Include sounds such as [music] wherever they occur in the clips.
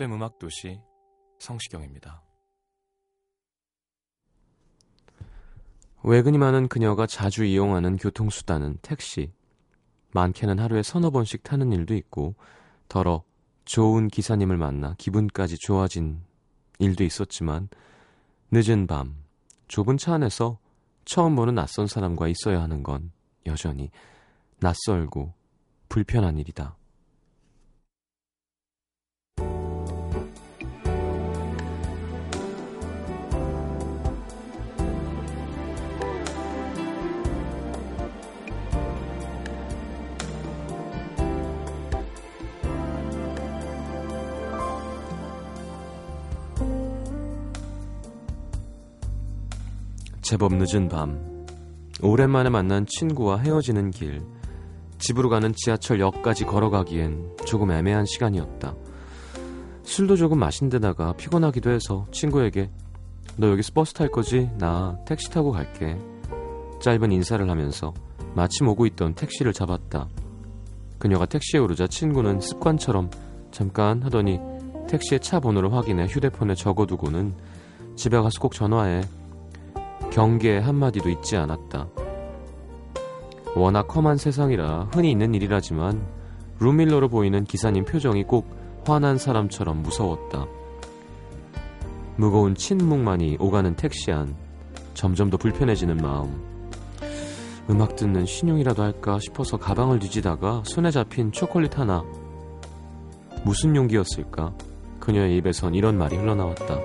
FM 음악 도시 성시경입니다. 외근이 많은 그녀가 자주 이용하는 교통수단은 택시. 많게는 하루에 서너 번씩 타는 일도 있고, 더러 좋은 기사님을 만나 기분까지 좋아진 일도 있었지만, 늦은 밤, 좁은 차 안에서 처음 보는 낯선 사람과 있어야 하는 건 여전히 낯설고 불편한 일이다. 제법 늦은 밤 오랜만에 만난 친구와 헤어지는 길 집으로 가는 지하철 역까지 걸어가기엔 조금 애매한 시간이었다. 술도 조금 마신 데다가 피곤하기도 해서 친구에게 너 여기서 버스 탈 거지? 나 택시 타고 갈게. 짧은 인사를 하면서 마침 오고 있던 택시를 잡았다. 그녀가 택시에 오르자 친구는 습관처럼 잠깐 하더니 택시의 차 번호를 확인해 휴대폰에 적어두고는 집에 가서 꼭 전화해 경계의 한마디도 잊지 않았다. 워낙 험한 세상이라 흔히 있는 일이라지만 룸밀러로 보이는 기사님 표정이 꼭 화난 사람처럼 무서웠다. 무거운 침묵만이 오가는 택시 안 점점 더 불편해지는 마음. 음악 듣는 신용이라도 할까 싶어서 가방을 뒤지다가 손에 잡힌 초콜릿 하나. 무슨 용기였을까? 그녀의 입에선 이런 말이 흘러나왔다.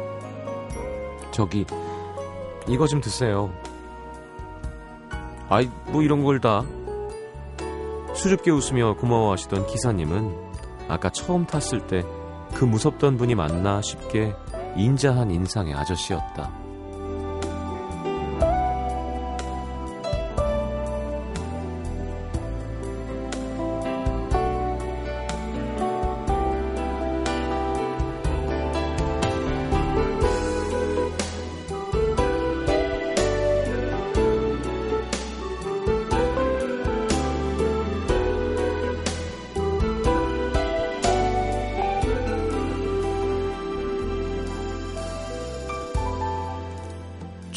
저기 이거 좀 드세요. 아이, 뭐 이런 걸 다. 수줍게 웃으며 고마워하시던 기사님은 아까 처음 탔을 때 그 무섭던 분이 맞나 싶게 인자한 인상의 아저씨였다.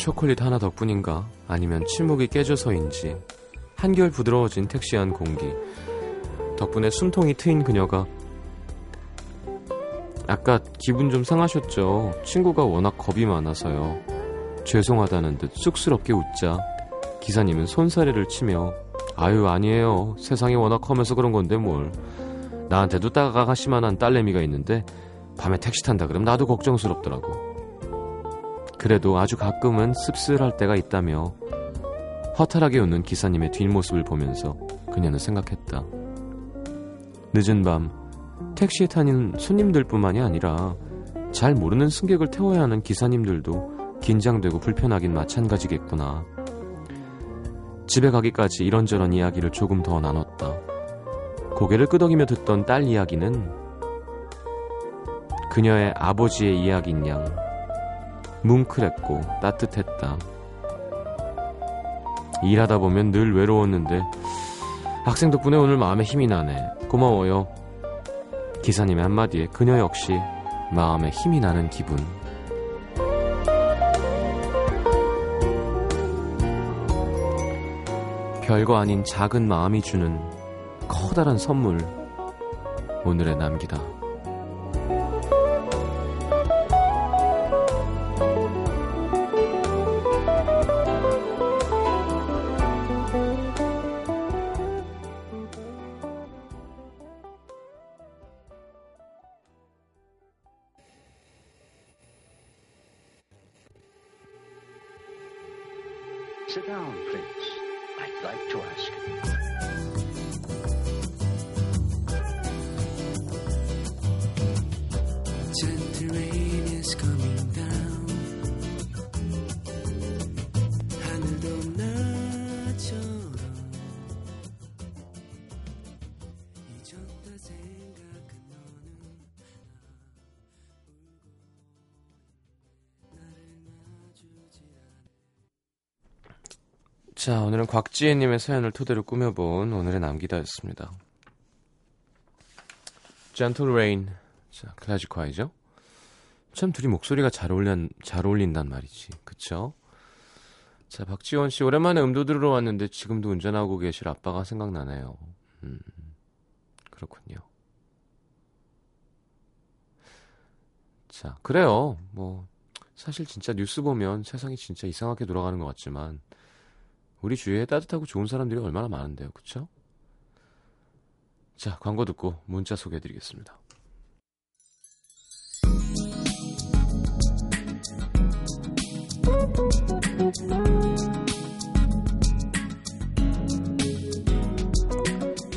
초콜릿 하나 덕분인가 아니면 침묵이 깨져서인지 한결 부드러워진 택시 안 공기 덕분에 숨통이 트인 그녀가 아까 기분 좀 상하셨죠? 친구가 워낙 겁이 많아서요. 죄송하다는 듯 쑥스럽게 웃자 기사님은 손사래를 치며 아유 아니에요. 세상이 워낙 험해서 그런 건데 뭘. 나한테도 따가가시만한 딸내미가 있는데 밤에 택시 탄다 그럼 나도 걱정스럽더라고. 그래도 아주 가끔은 씁쓸할 때가 있다며 허탈하게 웃는 기사님의 뒷모습을 보면서 그녀는 생각했다. 늦은 밤 택시에 타는 손님들뿐만이 아니라 잘 모르는 승객을 태워야 하는 기사님들도 긴장되고 불편하긴 마찬가지겠구나. 집에 가기까지 이런저런 이야기를 조금 더 나눴다. 고개를 끄덕이며 듣던 딸 이야기는 그녀의 아버지의 이야기인 양 뭉클했고 따뜻했다. 일하다 보면 늘 외로웠는데 학생 덕분에 오늘 마음에 힘이 나네. 고마워요. 기사님의 한마디에 그녀 역시 마음에 힘이 나는 기분. 별거 아닌 작은 마음이 주는 커다란 선물. 오늘의 남기다. 자, 오늘은 곽지혜님의 사연을 토대로 꾸며본 오늘의 남기다였습니다. Gentle Rain. 자, 클래식화이죠? 참 둘이 목소리가 잘 어울린, 잘 어울린단 말이지. 그쵸? 자, 박지원 씨, 오랜만에 음도 들으러 왔는데 지금도 운전하고 계실 아빠가 생각나네요. 음, 그렇군요. 자, 그래요. 뭐, 사실 진짜 뉴스 보면 세상이 진짜 이상하게 돌아가는 것 같지만, 우리 주위에 따뜻하고 좋은 사람들이 얼마나 많은데요. 그쵸? 자, 광고 듣고 문자 소개해드리겠습니다.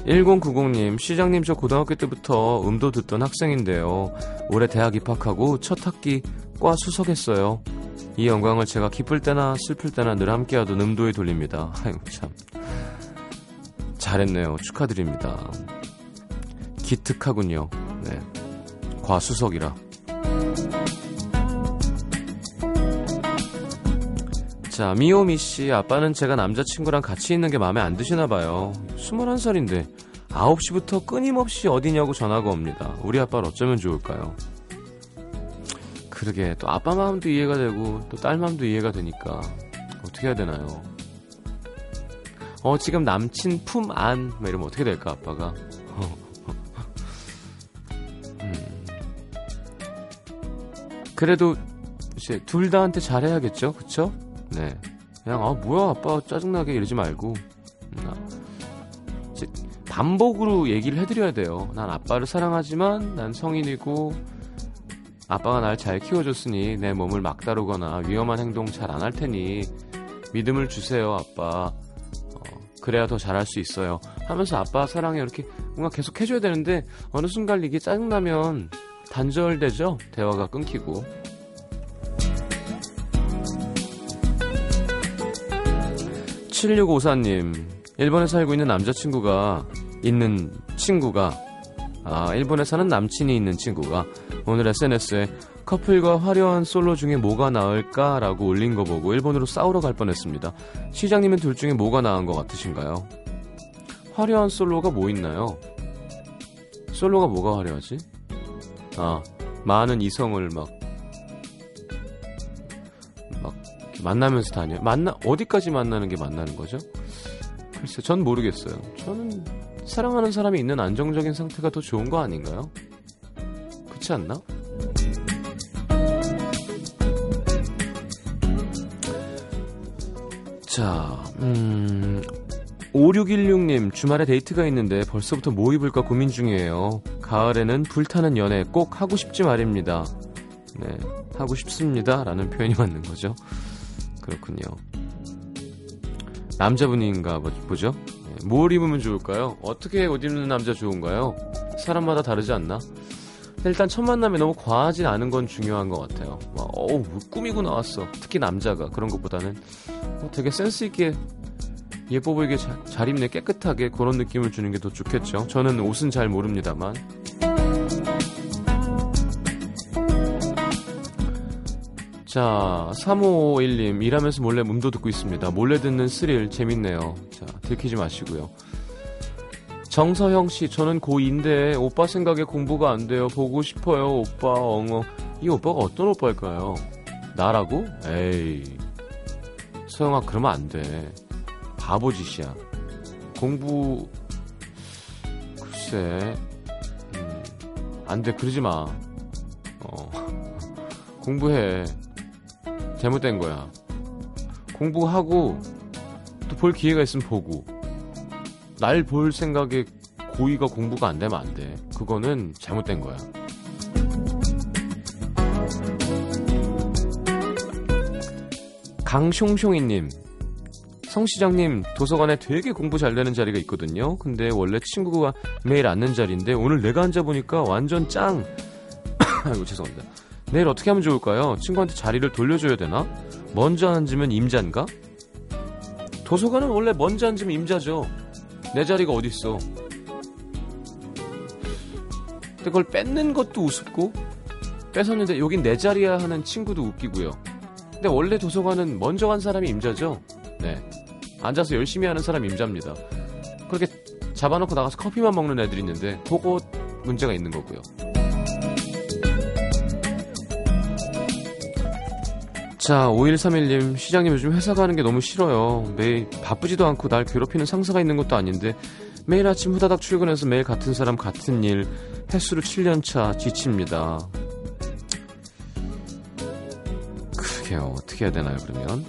1090님, 시장님 저 고등학교 때부터 음도 듣던 학생인데요. 올해 대학 입학하고 첫 학기 과 수석했어요. 이 영광을 제가 기쁠 때나 슬플 때나 늘 함께하던 음도에 돌립니다. 아유 참 잘했네요. 축하드립니다. 기특하군요. 네. 과수석이라. 자, 미오미 씨, 아빠는 제가 남자친구랑 같이 있는 게 마음에 안 드시나 봐요. 21살인데 9시부터 끊임없이 어디냐고 전화가 옵니다. 우리 아빠를 어쩌면 좋을까요? 그러게 또 아빠 마음도 이해가 되고 또 딸 마음도 이해가 되니까 어떻게 해야 되나요? 어 지금 남친 품안 뭐 이러면 어떻게 될까 아빠가? [laughs] 음. 그래도 이제 둘 다한테 잘해야겠죠, 그쵸? 네, 그냥 아 뭐야 아빠 짜증나게 이러지 말고 음, 아, 반복으로 얘기를 해드려야 돼요. 난 아빠를 사랑하지만 난 성인이고 아빠가 날 잘 키워줬으니 내 몸을 막 다루거나 위험한 행동 잘 안 할 테니 믿음을 주세요, 아빠. 어, 그래야 더 잘할 수 있어요. 하면서 아빠 사랑해 이렇게 뭔가 계속 해줘야 되는데 어느 순간 이게 짜증나면 단절되죠? 대화가 끊기고. 7654님, 일본에 살고 있는 남자친구가 있는 친구가 아, 일본에 사는 남친이 있는 친구가 오늘 SNS에 커플과 화려한 솔로 중에 뭐가 나을까라고 올린 거 보고 일본으로 싸우러 갈 뻔했습니다. 시장님은 둘 중에 뭐가 나은 것 같으신가요? 화려한 솔로가 뭐 있나요? 솔로가 뭐가 화려하지? 아, 많은 이성을 막, 막, 만나면서 다녀. 만나, 어디까지 만나는 게 만나는 거죠? 글쎄, 전 모르겠어요. 저는 사랑하는 사람이 있는 안정적인 상태가 더 좋은 거 아닌가요? 그렇지 않나? 자, 음, 5616님, 주말에 데이트가 있는데 벌써부터 뭐 입을까 고민 중이에요. 가을에는 불타는 연애 꼭 하고 싶지 말입니다. 네, 하고 싶습니다. 라는 표현이 맞는 거죠. 그렇군요. 남자분인가 보- 보죠? 네, 뭘 입으면 좋을까요? 어떻게 옷 입는 남자 좋은가요? 사람마다 다르지 않나? 일단 첫 만남에 너무 과하진 않은 건 중요한 것 같아요. 막, 어우, 뭐 꾸미고 나왔어. 특히 남자가 그런 것보다는 어, 되게 센스 있게 예뻐 보이게 자- 잘 입네 깨끗하게 그런 느낌을 주는 게 더 좋겠죠. 저는 옷은 잘 모릅니다만. 자, 3551님, 일하면서 몰래 음도 듣고 있습니다. 몰래 듣는 스릴, 재밌네요. 자, 들키지 마시고요. 정서형 씨, 저는 고2인데 오빠 생각에 공부가 안 돼요. 보고 싶어요, 오빠, 엉어. 이 오빠가 어떤 오빠일까요? 나라고? 에이. 서영아, 그러면 안 돼. 바보짓이야. 공부, 글쎄, 음, 안 돼, 그러지 마. 어, [laughs] 공부해. 잘못된 거야. 공부하고, 또 볼 기회가 있으면 보고. 날 볼 생각에 고의가 공부가 안 되면 안 돼. 그거는 잘못된 거야. 강숑숑이님, 성 시장님 도서관에 되게 공부 잘 되는 자리가 있거든요. 근데 원래 친구가 매일 앉는 자리인데 오늘 내가 앉아 보니까 완전 짱. [coughs] 아이고 죄송합니다. 내일 어떻게 하면 좋을까요? 친구한테 자리를 돌려줘야 되나? 먼저 앉으면 임자인가? 도서관은 원래 먼저 앉으면 임자죠. 내 자리가 어딨어. 근데 그걸 뺏는 것도 우습고 뺏었는데 여긴 내 자리야 하는 친구도 웃기고요. 근데 원래 도서관은 먼저 간 사람이 임자죠. 네. 앉아서 열심히 하는 사람 임자입니다. 그렇게 잡아놓고 나가서 커피만 먹는 애들이 있는데 그거 문제가 있는 거고요. 자, 5131님, 시장님 요즘 회사 가는 게 너무 싫어요. 매일 바쁘지도 않고 날 괴롭히는 상사가 있는 것도 아닌데 매일 아침 후다닥 출근해서 매일 같은 사람 같은 일 횟수로 7년차 지칩니다. 그게요, 어떻게 해야 되나요, 그러면?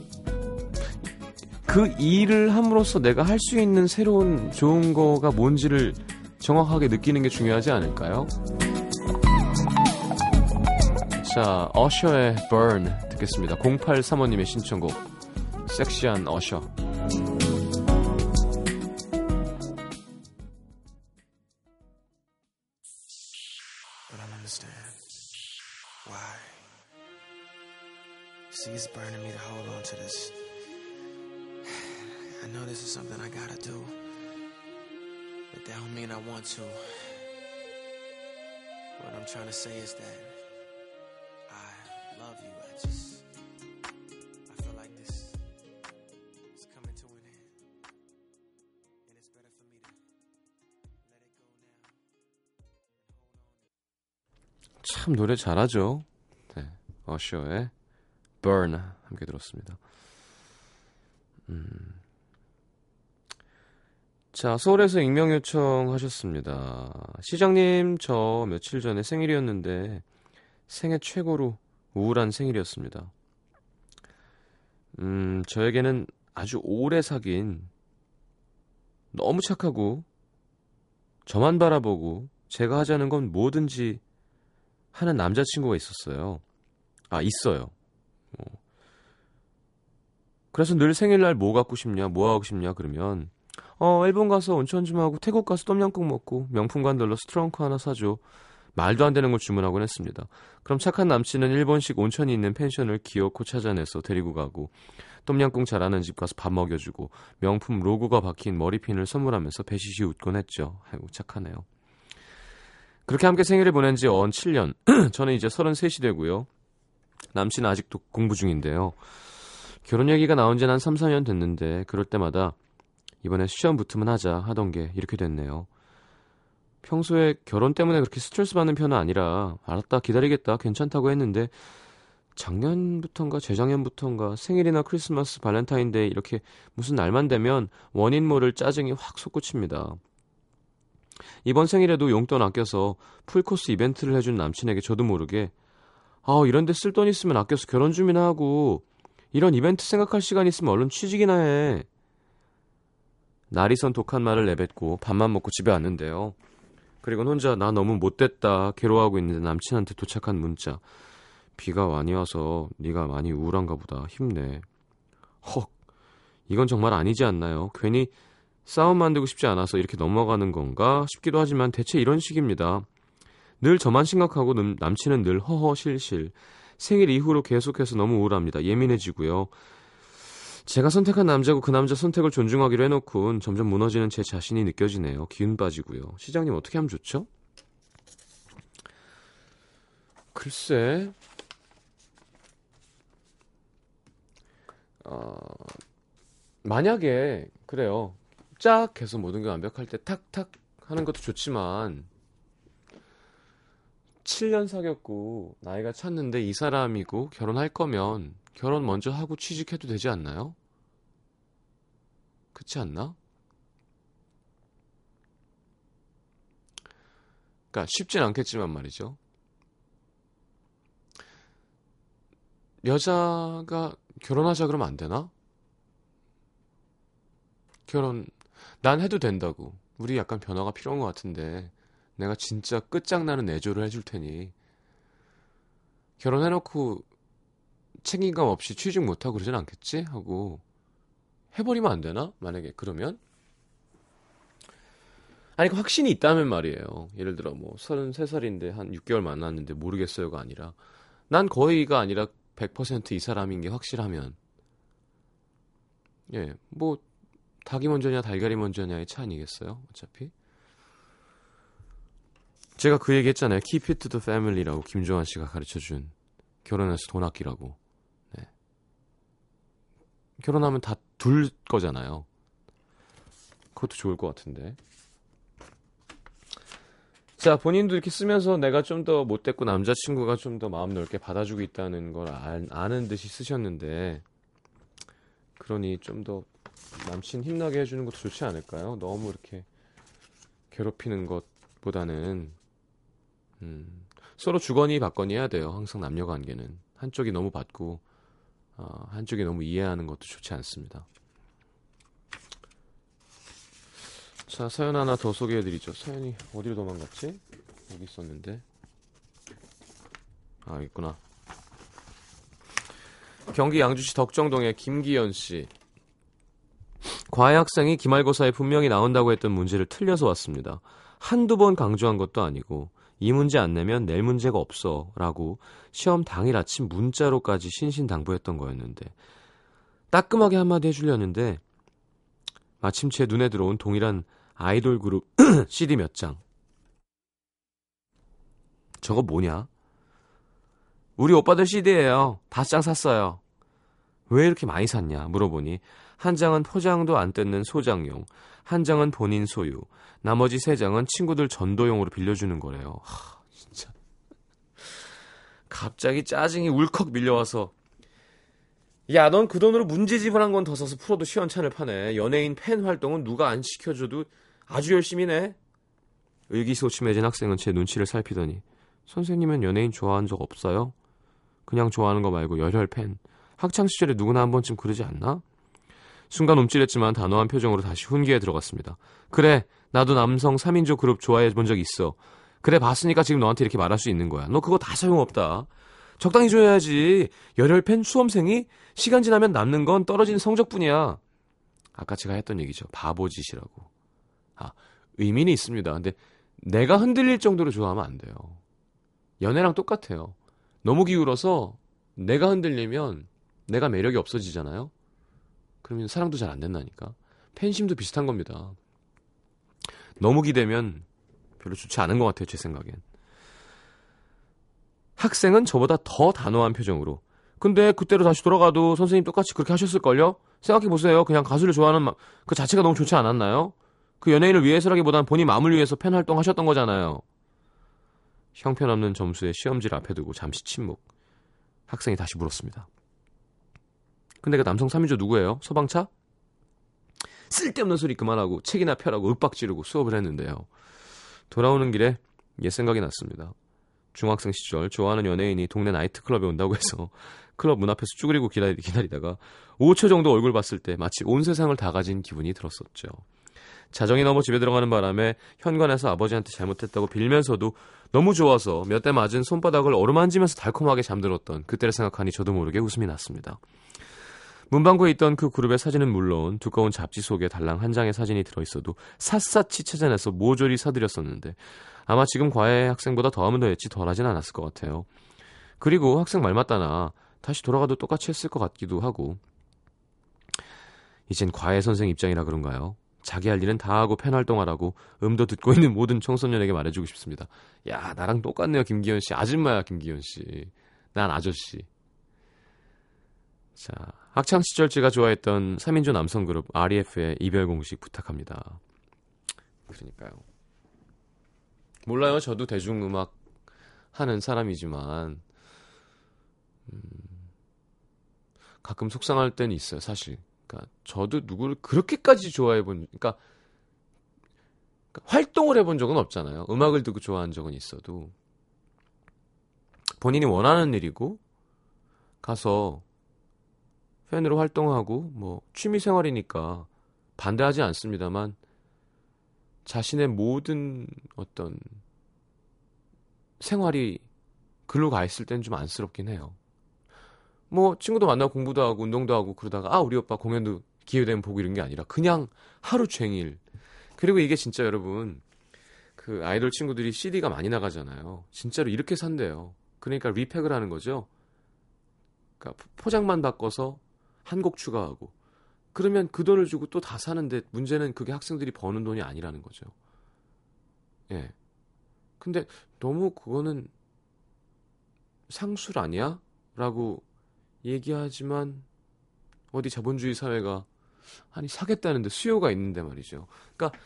그 일을 함으로써 내가 할 수 있는 새로운 좋은 거가 뭔지를 정확하게 느끼는 게 중요하지 않을까요? 자, 어셔의 Burn 듣겠습니다. 0835님의 신청곡. 섹시한 어셔. See, it's burning me to hold on to this. I know this is something I gotta do. But that don't mean I want to. What I'm trying to say is that 참 노래 잘하죠. 네, 어셔의 Burn 함께 들었습니다. 음. 자, 서울에서 익명 요청하셨습니다. 시장님, 저 며칠 전에 생일이었는데 생애 최고로 우울한 생일이었습니다. 음, 저에게는 아주 오래 사귄 너무 착하고 저만 바라보고 제가 하자는 건 뭐든지 하는 남자친구가 있었어요. 아, 있어요. 어. 그래서 늘 생일날 뭐 갖고 싶냐, 뭐 하고 싶냐, 그러면, 어, 일본 가서 온천 좀 하고, 태국 가서 똠양꿍 먹고, 명품관 들러 스트렁크 하나 사줘. 말도 안 되는 걸 주문하곤 했습니다. 그럼 착한 남친은 일본식 온천이 있는 펜션을 기어코 찾아내서 데리고 가고, 똠양꿍 잘하는 집 가서 밥 먹여주고, 명품 로고가 박힌 머리핀을 선물하면서 배시시 웃곤 했죠. 아이고, 착하네요. 그렇게 함께 생일을 보낸 지 언 7년. [clears throat] 저는 이제 33이 되고요. 남친은 아직도 공부 중인데요. 결혼 얘기가 나온 지는 한 3, 4년 됐는데 그럴 때마다 이번에 시험 붙으면 하자 하던 게 이렇게 됐네요. 평소에 결혼 때문에 그렇게 스트레스 받는 편은 아니라 알았다 기다리겠다 괜찮다고 했는데 작년부턴가 재작년부턴가 생일이나 크리스마스 발렌타인데이 이렇게 무슨 날만 되면 원인 모를 짜증이 확 솟구칩니다. 이번 생일에도 용돈 아껴서 풀코스 이벤트를 해준 남친에게 저도 모르게 아 이런데 쓸 돈 있으면 아껴서 결혼 준비나 하고 이런 이벤트 생각할 시간 있으면 얼른 취직이나 해. 날이 선 독한 말을 내뱉고 밥만 먹고 집에 왔는데요. 그리고 혼자 나 너무 못됐다 괴로워하고 있는 남친한테 도착한 문자. 비가 많이 와서 네가 많이 우울한가 보다 힘내. 헉 이건 정말 아니지 않나요? 괜히 싸움 만들고 싶지 않아서 이렇게 넘어가는 건가 싶기도 하지만 대체 이런 식입니다. 늘 저만 심각하고 남, 남친은 늘 허허실실. 생일 이후로 계속해서 너무 우울합니다. 예민해지고요. 제가 선택한 남자고 그 남자 선택을 존중하기로 해놓고 점점 무너지는 제 자신이 느껴지네요. 기운 빠지고요. 시장님 어떻게 하면 좋죠? 글쎄, 어, 만약에 그래요. 쫙 해서 모든 게 완벽할 때 탁탁 하는 것도 좋지만 7년 사귀었고 나이가 찼는데 이 사람이고 결혼할 거면 결혼 먼저 하고 취직해도 되지 않나요? 그렇지 않나? 그러니까 쉽진 않겠지만 말이죠. 여자가 결혼하자 그러면 안 되나? 결혼 난 해도 된다고. 우리 약간 변화가 필요한 것 같은데 내가 진짜 끝장나는 애조를 해줄 테니 결혼해놓고 책임감 없이 취직 못하고 그러진 않겠지? 하고 해버리면 안 되나? 만약에 그러면 아니 그 확신이 있다면 말이에요. 예를 들어 뭐 33살인데 한 6개월 만났는데 모르겠어요가 아니라 난 거의가 아니라 100%이 사람인 게 확실하면 예, 뭐 닭이 먼저냐 달걀이 먼저냐의 차 아니겠어요? 어차피 제가 그 얘기 했잖아요. Keep it to the family라고 김조한 씨가 가르쳐준 결혼해서 돈 아끼라고. 네. 결혼하면 다 둘 거잖아요. 그것도 좋을 것 같은데. 자, 본인도 이렇게 쓰면서 내가 좀 더 못됐고 남자친구가 좀 더 마음 넓게 받아주고 있다는 걸 아, 아는 듯이 쓰셨는데, 그러니 좀 더 남친 힘나게 해주는 것도 좋지 않을까요? 너무 이렇게 괴롭히는 것보다는, 음, 서로 주거니 받거니 해야 돼요. 항상 남녀 관계는. 한쪽이 너무 받고, 어, 한쪽이 너무 이해하는 것도 좋지 않습니다. 자, 사연 하나 더 소개해드리죠. 사연이 어디로 도망갔지? 여기 있었는데. 아, 있구나. 경기 양주시 덕정동의 김기현 씨. 과외 학생이 기말고사에 분명히 나온다고 했던 문제를 틀려서 왔습니다. 한두 번 강조한 것도 아니고, 이 문제 안 내면 낼 문제가 없어. 라고 시험 당일 아침 문자로까지 신신당부했던 거였는데, 따끔하게 한마디 해주려는데, 마침 제 눈에 들어온 동일한 아이돌 그룹 [clears throat] CD 몇 장. 저거 뭐냐? 우리 오빠들 CD예요. 다섯 장 샀어요. 왜 이렇게 많이 샀냐? 물어보니 한 장은 포장도 안 뜯는 소장용, 한 장은 본인 소유, 나머지 세 장은 친구들 전도용으로 빌려주는 거래요. 하, 진짜. 갑자기 짜증이 울컥 밀려와서 야, 넌 그 돈으로 문제집을 한건더 사서 풀어도 시원찮을 판에 연예인 팬 활동은 누가 안 시켜줘도 아주 열심히 네. 의기소침해진 학생은 제 눈치를 살피더니 선생님은 연예인 좋아한 적 없어요? 그냥 좋아하는 거 말고 열혈 팬. 학창 시절에 누구나 한 번쯤 그러지 않나? 순간 움찔했지만 단호한 표정으로 다시 훈계에 들어갔습니다. 그래, 나도 남성 3인조 그룹 좋아해 본 적 있어. 그래, 봤으니까 지금 너한테 이렇게 말할 수 있는 거야. 너 그거 다 소용없다. 적당히 줘야지. 열혈 팬 수험생이 시간 지나면 남는 건 떨어진 성적뿐이야. 아까 제가 했던 얘기죠. 바보짓이라고. 아, 의미는 있습니다. 근데 내가 흔들릴 정도로 좋아하면 안 돼요. 연애랑 똑같아요. 너무 기울어서 내가 흔들리면 내가 매력이 없어지잖아요. 그러면 사랑도 잘 안 된다니까. 팬심도 비슷한 겁니다. 너무 기대면 별로 좋지 않은 것 같아요, 제 생각엔. 학생은 저보다 더 단호한 표정으로. 근데 그때로 다시 돌아가도 선생님 똑같이 그렇게 하셨을걸요? 생각해보세요. 그냥 가수를 좋아하는 그 자체가 너무 좋지 않았나요? 그 연예인을 위해서라기보단 본인 마음을 위해서 팬 활동 하셨던 거잖아요. 형편없는 점수에 시험지를 앞에 두고 잠시 침묵. 학생이 다시 물었습니다. 근데 그 남성 3인조 누구예요? 서방차? 쓸데없는 소리 그만하고 책이나 펴라고 윽박 지르고 수업을 했는데요. 돌아오는 길에 옛 생각이 났습니다. 중학생 시절 좋아하는 연예인이 동네 나이트클럽에 온다고 해서 [laughs] 클럽 문 앞에서 쭈그리고 기다리, 기다리다가 5초 정도 얼굴 봤을 때 마치 온 세상을 다 가진 기분이 들었었죠. 자정이 넘어 집에 들어가는 바람에 현관에서 아버지한테 잘못했다고 빌면서도 너무 좋아서 몇 대 맞은 손바닥을 어루만지면서 달콤하게 잠들었던 그때를 생각하니 저도 모르게 웃음이 났습니다. 문방구에 있던 그 그룹의 사진은 물론 두꺼운 잡지 속에 달랑 한 장의 사진이 들어있어도 샅샅이 찾아내서 모조리 사드렸었는데 아마 지금 과외 학생보다 더하면 더했지 덜하진 않았을 것 같아요. 그리고 학생 말 맞다나 다시 돌아가도 똑같이 했을 것 같기도 하고 이젠 과외 선생 입장이라 그런가요? 자기 할 일은 다 하고 팬 활동하라고 음도 듣고 [laughs] 있는 모든 청소년에게 말해주고 싶습니다. 야 나랑 똑같네요 김기현 씨 아줌마야 김기현 씨. 난 아저씨. 자 학창 시절 제가 좋아했던 3인조 남성 그룹 REF의 이별 공식 부탁합니다. 그러니까요. 몰라요. 저도 대중음악 하는 사람이지만 음, 가끔 속상할 때는 있어요. 사실. 그러니까 저도 누구를 그렇게까지 좋아해 본 그러니까, 그러니까 활동을 해본 적은 없잖아요. 음악을 듣고 좋아한 적은 있어도 본인이 원하는 일이고 가서 팬으로 활동하고 뭐 취미 생활이니까 반대하지 않습니다만 자신의 모든 어떤 생활이 글로 가 있을 땐 좀 안쓰럽긴 해요. 뭐 친구도 만나고 공부도 하고 운동도 하고 그러다가 아 우리 오빠 공연도 기회 되면 보고 이런 게 아니라 그냥 하루 종일 그리고 이게 진짜 여러분 그 아이돌 친구들이 CD가 많이 나가잖아요. 진짜로 이렇게 산대요. 그러니까 리팩을 하는 거죠. 그러니까 포장만 바꿔서 한 곡 추가하고 그러면 그 돈을 주고 또 다 사는데 문제는 그게 학생들이 버는 돈이 아니라는 거죠. 예. 근데 너무 그거는 상술 아니야? 라고 얘기하지만 어디 자본주의 사회가 아니 사겠다는데 수요가 있는데 말이죠. 그러니까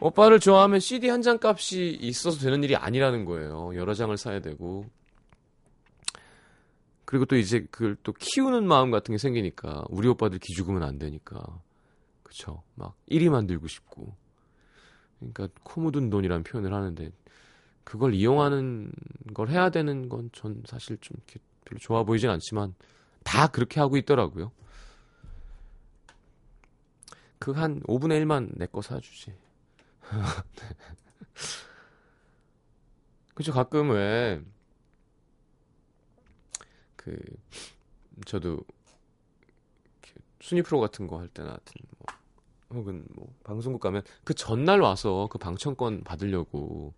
오빠를 좋아하면 CD 한 장 값이 있어서 되는 일이 아니라는 거예요. 여러 장을 사야 되고. 그리고 또 이제 그걸 또 키우는 마음 같은 게 생기니까 우리 오빠들 기죽으면 안 되니까. 그쵸. 막 1위 만들고 싶고. 그러니까 코 묻은 돈이라는 표현을 하는데 그걸 이용하는 걸 해야 되는 건 전 사실 좀 이렇게 별로 좋아 보이진 않지만 다 그렇게 하고 있더라고요. 그 한 5분의 1만 내 거 사주지. [laughs] 그쵸, 가끔 왜, 그, 저도, 순위 프로 같은 거 할 때나 하여튼, 뭐, 혹은 뭐, 방송국 가면 그 전날 와서 그 방청권 받으려고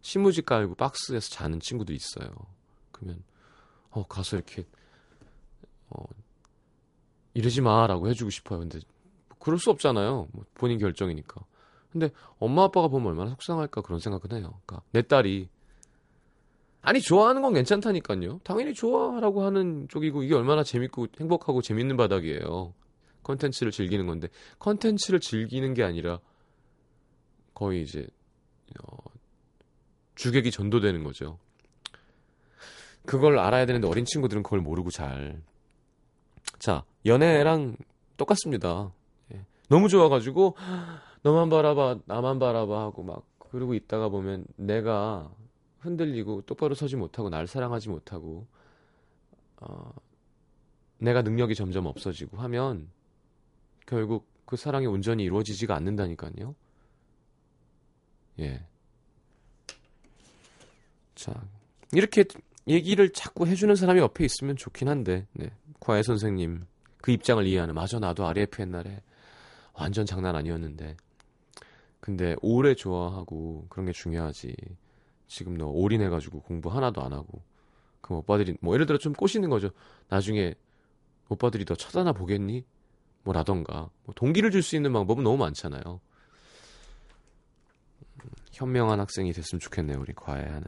신무지 깔고 박스에서 자는 친구도 있어요. 그러면, 어, 가서 이렇게, 어, 이러지 마라고 해주고 싶어요. 근데, 그럴 수 없잖아요. 뭐 본인 결정이니까. 근데 엄마 아빠가 보면 얼마나 속상할까 그런 생각은 해요. 그러니까 내 딸이 아니 좋아하는 건 괜찮다니까요. 당연히 좋아라고 하는 쪽이고 이게 얼마나 재밌고 행복하고 재밌는 바닥이에요. 컨텐츠를 즐기는 건데 컨텐츠를 즐기는 게 아니라 거의 이제 어, 주객이 전도되는 거죠. 그걸 알아야 되는데 어린 친구들은 그걸 모르고 잘. 자 연애랑 똑같습니다. 예. 너무 좋아가지고 너만 바라봐, 나만 바라봐 하고 막 그러고 있다가 보면 내가 흔들리고 똑바로 서지 못하고 날 사랑하지 못하고 어, 내가 능력이 점점 없어지고 하면 결국 그 사랑이 온전히 이루어지지가 않는다니까요. 예. 자, 이렇게 얘기를 자꾸 해주는 사람이 옆에 있으면 좋긴 한데, 네. 과외 선생님, 그 입장을 이해하는, 맞아, 나도 RF 옛날에 완전 장난 아니었는데, 근데 오래 좋아하고 그런 게 중요하지. 지금 너 올인해가지고 공부 하나도 안 하고. 그럼 오빠들이 뭐 예를 들어 좀 꼬시는 거죠. 나중에 오빠들이 너 쳐다나 보겠니? 뭐라던가. 뭐 동기를 줄 수 있는 방법은 너무 많잖아요. 음, 현명한 학생이 됐으면 좋겠네요. 우리 과외하는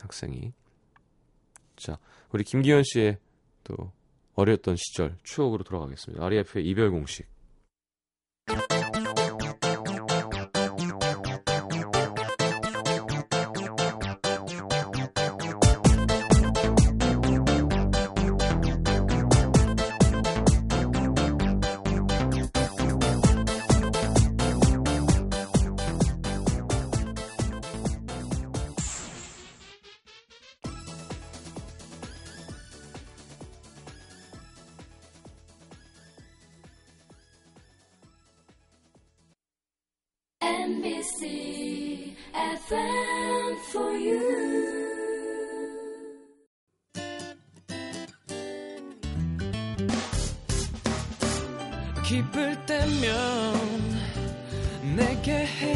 학생이. 자, 우리 김기현 씨의 또 어렸던 시절 추억으로 돌아가겠습니다. RF의 이별 공식. 기쁠 때면 내게 행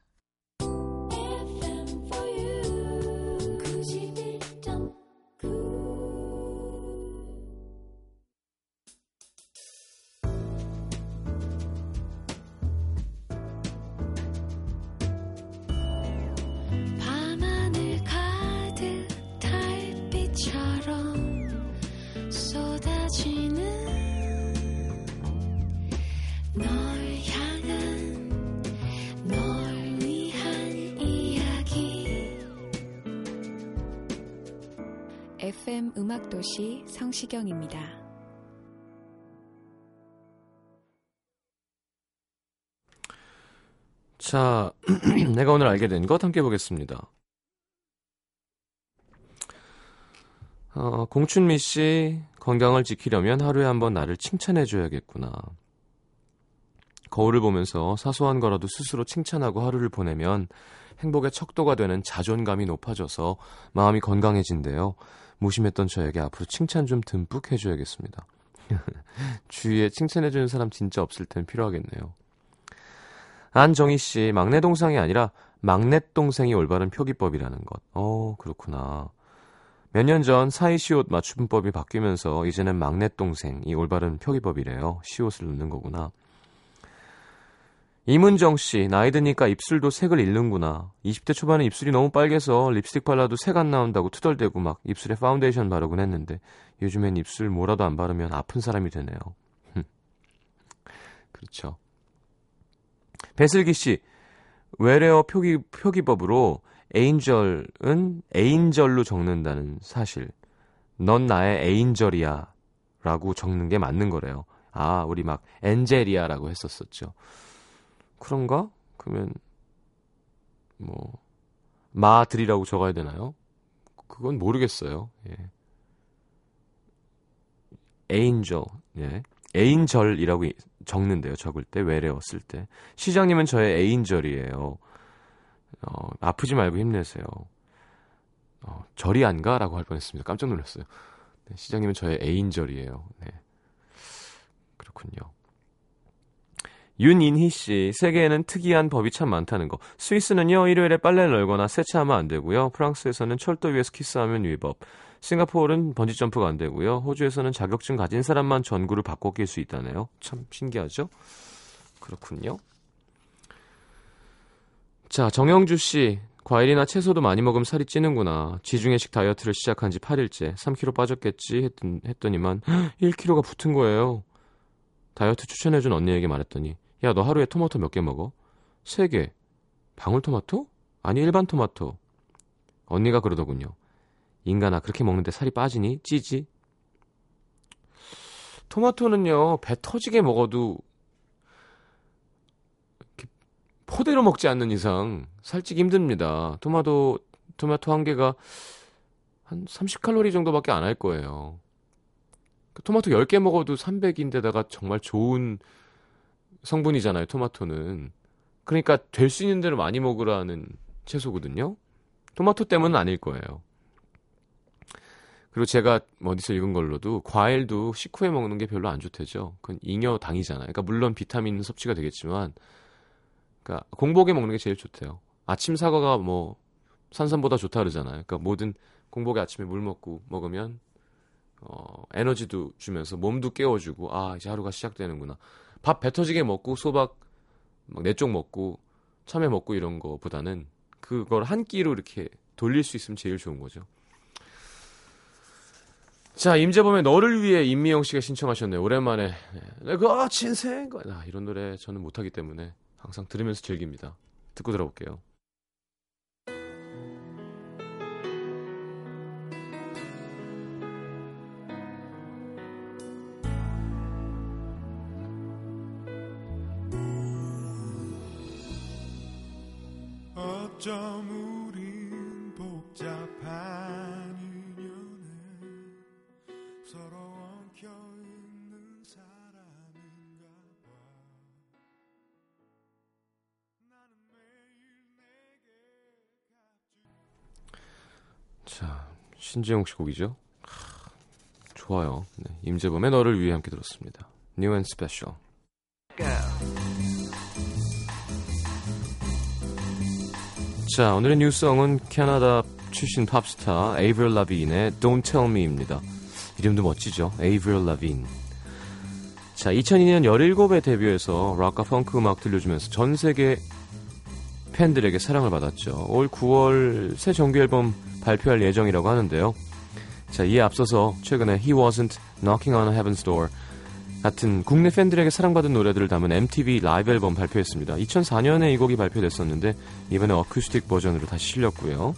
음악도시 성시경입니다. 자, [clears throat] 내가 오늘 알게 된 것 함께 보겠습니다. 어, 공춘미 씨, 건강을 지키려면 하루에 한 번 나를 칭찬해줘야겠구나. 거울을 보면서 사소한 거라도 스스로 칭찬하고 하루를 보내면 행복의 척도가 되는 자존감이 높아져서 마음이 건강해진대요. 무심했던 저에게 앞으로 칭찬 좀 듬뿍 해줘야겠습니다. [laughs] 주위에 칭찬해주는 사람 진짜 없을 땐 필요하겠네요. 안정희 씨, 막내 동상이 아니라 막내 동생이 올바른 표기법이라는 것. 어, 그렇구나. 몇 년 전 사이 시옷 맞춤법이 바뀌면서 이제는 막내 동생이 올바른 표기법이래요. 시옷을 넣는 거구나. 이문정 씨, 나이 드니까 입술도 색을 잃는구나. 20대 초반에 입술이 너무 빨개서 립스틱 발라도 색 안 나온다고 투덜대고 막 입술에 파운데이션 바르곤 했는데 요즘엔 입술 뭐라도 안 바르면 아픈 사람이 되네요. 그렇죠. 배슬기 씨, 외래어 표기, 표기법으로 에인절은 에인절로 적는다는 사실. 넌 나의 에인절이야. 라고 적는 게 맞는 거래요. 아, 우리 막 엔젤이야라고 했었었죠. 그런가? 그러면 뭐 마들이라고 적어야 되나요? 그건 모르겠어요. 예. 에인절, 예. 에인절이라고 적는데요. 적을 때 외래어 쓸 때. 시장님은 저의 에인절이에요. 어, 아프지 말고 힘내세요. 어, 절이 안 가 라고 할 뻔했습니다. 깜짝 놀랐어요. 네, 시장님은 저의 에인절이에요. 네. 그렇군요. 윤인희 씨, 세계에는 특이한 법이 참 많다는 거. 스위스는요, 일요일에 빨래를 널거나 세차하면 안 되고요. 프랑스에서는 철도 위에서 키스하면 위법. 싱가포르는 번지점프가 안 되고요. 호주에서는 자격증 가진 사람만 전구를 바꿔 낄 수 있다네요. 참 신기하죠? 그렇군요. 자, 정영주 씨. 과일이나 채소도 많이 먹으면 살이 찌는구나. 지중해식 다이어트를 시작한 지 8일째. 3kg 빠졌겠지 했더니만 1kg가 붙은 거예요. 다이어트 추천해준 언니에게 말했더니 야, 너 하루에 토마토 몇 개 먹어? 세 개. 방울토마토? 아니, 일반 토마토. 언니가 그러더군요. 인간아, 그렇게 먹는데 살이 빠지니? 찌지? 토마토는요, 배 터지게 먹어도 포대로 먹지 않는 이상 살찌기 힘듭니다. 토마토, 토마토 한 개가 한 30칼로리 정도밖에 안 할 거예요. 그 토마토 10개 먹어도 300인데다가 정말 좋은 성분이잖아요, 토마토는. 그러니까 될 수 있는 대로 많이 먹으라는 채소거든요. 토마토 때문은 아닐 거예요. 그리고 제가 어디서 읽은 걸로도 과일도 식후에 먹는 게 별로 안 좋대죠. 그건 잉여당이잖아요. 그러니까 물론 비타민 섭취가 되겠지만 그러니까 공복에 먹는 게 제일 좋대요. 아침 사과가 뭐 산삼보다 좋다 그러잖아요. 그러니까 모든 공복에 아침에 물 먹고 먹으면 어, 에너지도 주면서 몸도 깨워주고 아 이제 하루가 시작되는구나. 밥 배 터지게 먹고 소박 막네쪽 먹고 참외 먹고 이런 거보다는 그걸 한 끼로 이렇게 돌릴 수 있으면 제일 좋은 거죠. 자, 임재범의 너를 위해 임미영 씨가 신청하셨네요. 오랜만에. 내가 진생 아, 이런 노래 저는 못하기 때문에 항상 들으면서 즐깁니다. 듣고 들어볼게요. 어쩜 우린 복잡한 인연에 서로 엉켜 있는 사람인가 봐 나는 매일 내게 자, 신재용 씨 곡이죠. 하, 좋아요. 네, 임재범의 너를 위해 함께 들었습니다. New and Special. 자, 오늘의 뉴스성은 캐나다 출신 팝스타 에이브릴 라빈의 Don't Tell Me입니다. 이름도 멋지죠? 에이브릴 라빈. 자, 2002년 17에 데뷔해서 락과 펑크 음악 들려주면서 전 세계 팬들에게 사랑을 받았죠. 올 9월 새 정규 앨범 발표할 예정이라고 하는데요. 자, 이에 앞서서 최근에 He Wasn't Knocking on Heaven's Door 같은 국내 팬들에게 사랑받은 노래들을 담은 MTV 라이브 앨범 발표했습니다. 2004년에 이 곡이 발표됐었는데 이번에 어쿠스틱 버전으로 다시 실렸고요.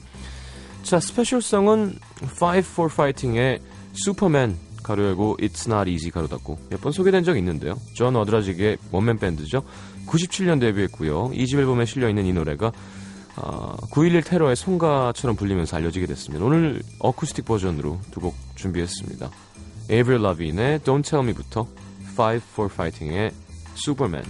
자, special song은 Five for Fighting의 Superman 가로 열고 It's Not Easy 가로 닫고 몇 번 소개된 적이 있는데요. 존 어드라직의 원맨 밴드죠. 97년 데뷔했고요. 2집 앨범에 실려있는 이 노래가 아, 9.11 테러의 송가처럼 불리면서 알려지게 됐습니다. 오늘 어쿠스틱 버전으로 두 곡 준비했습니다. 에이브릴 라빈의 Don't Tell Me부터 Five for fighting 의 Superman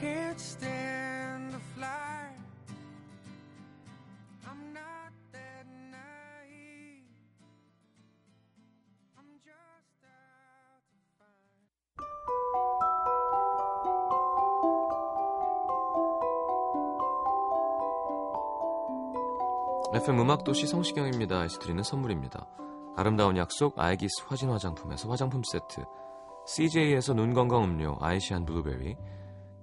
can't stand to fly. I'm not that naive. I'm just out to find. FM 음악도시 성시경입니다. 에서 드리는 선물입니다. 아름다운 약속 아이기스 화진 화장품에서 화장품 세트 CJ에서 눈 건강 음료 아이시안 블루베리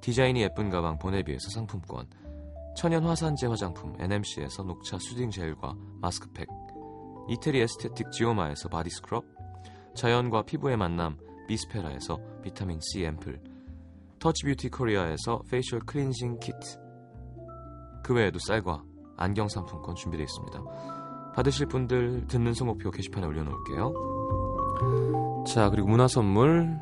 디자인이 예쁜 가방 보네비에서 상품권 천연 화산재 화장품 NMC에서 녹차 soothing 젤과 마스크팩 이태리 에스테틱 지오마에서 바디 스크럽 자연과 피부의 만남 비스페라에서 비타민 C 앰플 터치 뷰티 코리아에서 facial 클렌징 키트 그 외에도 쌀과 안경 상품권 준비되어 있습니다. 받으실 분들 듣는 선곡표 게시판에 올려놓을게요. 자 그리고 문화 선물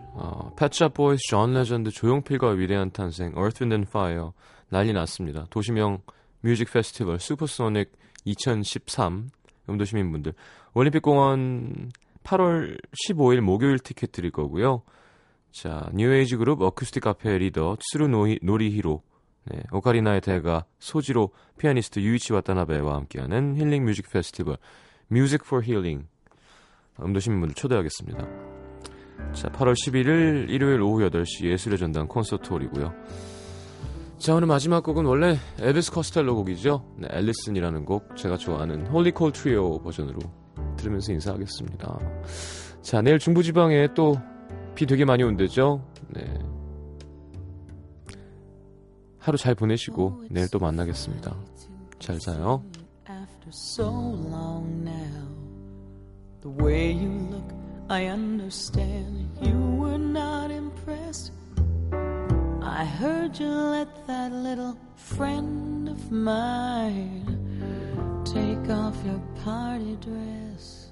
어, Pet Shop Boys 존 레전드 조용필과 위대한 탄생 Earth, Wind and Fire 난리 났습니다. 도심형 뮤직 페스티벌 슈퍼소닉 2013 음도 시민분들 올림픽공원 8월 15일 목요일 티켓 드릴 거고요. 자 뉴에이지 그룹 어쿠스틱 카페 리더 츠루 노히, 노리히로 네, 오카리나의 대가 소지로 피아니스트 유이치 와타나베와 함께하는 힐링 뮤직 페스티벌 Music for Healing 음도 시민분들 초대하겠습니다. 자, 8월 11일 일요일 오후 8시 예술의 전당 콘서트 홀이고요. 자, 오늘 마지막 곡은 원래 엘비스 코스텔로 곡이죠. 네, 앨리슨이라는 곡 제가 좋아하는 홀리 콜 트리오 버전으로 들으면서 인사하겠습니다. 자, 내일 중부지방에 또 비 되게 많이 온대죠. 네. 하루 잘 보내시고 내일 또 만나겠습니다. 잘 자요. I understand you were not impressed. I heard you let that little friend of mine take off your party dress.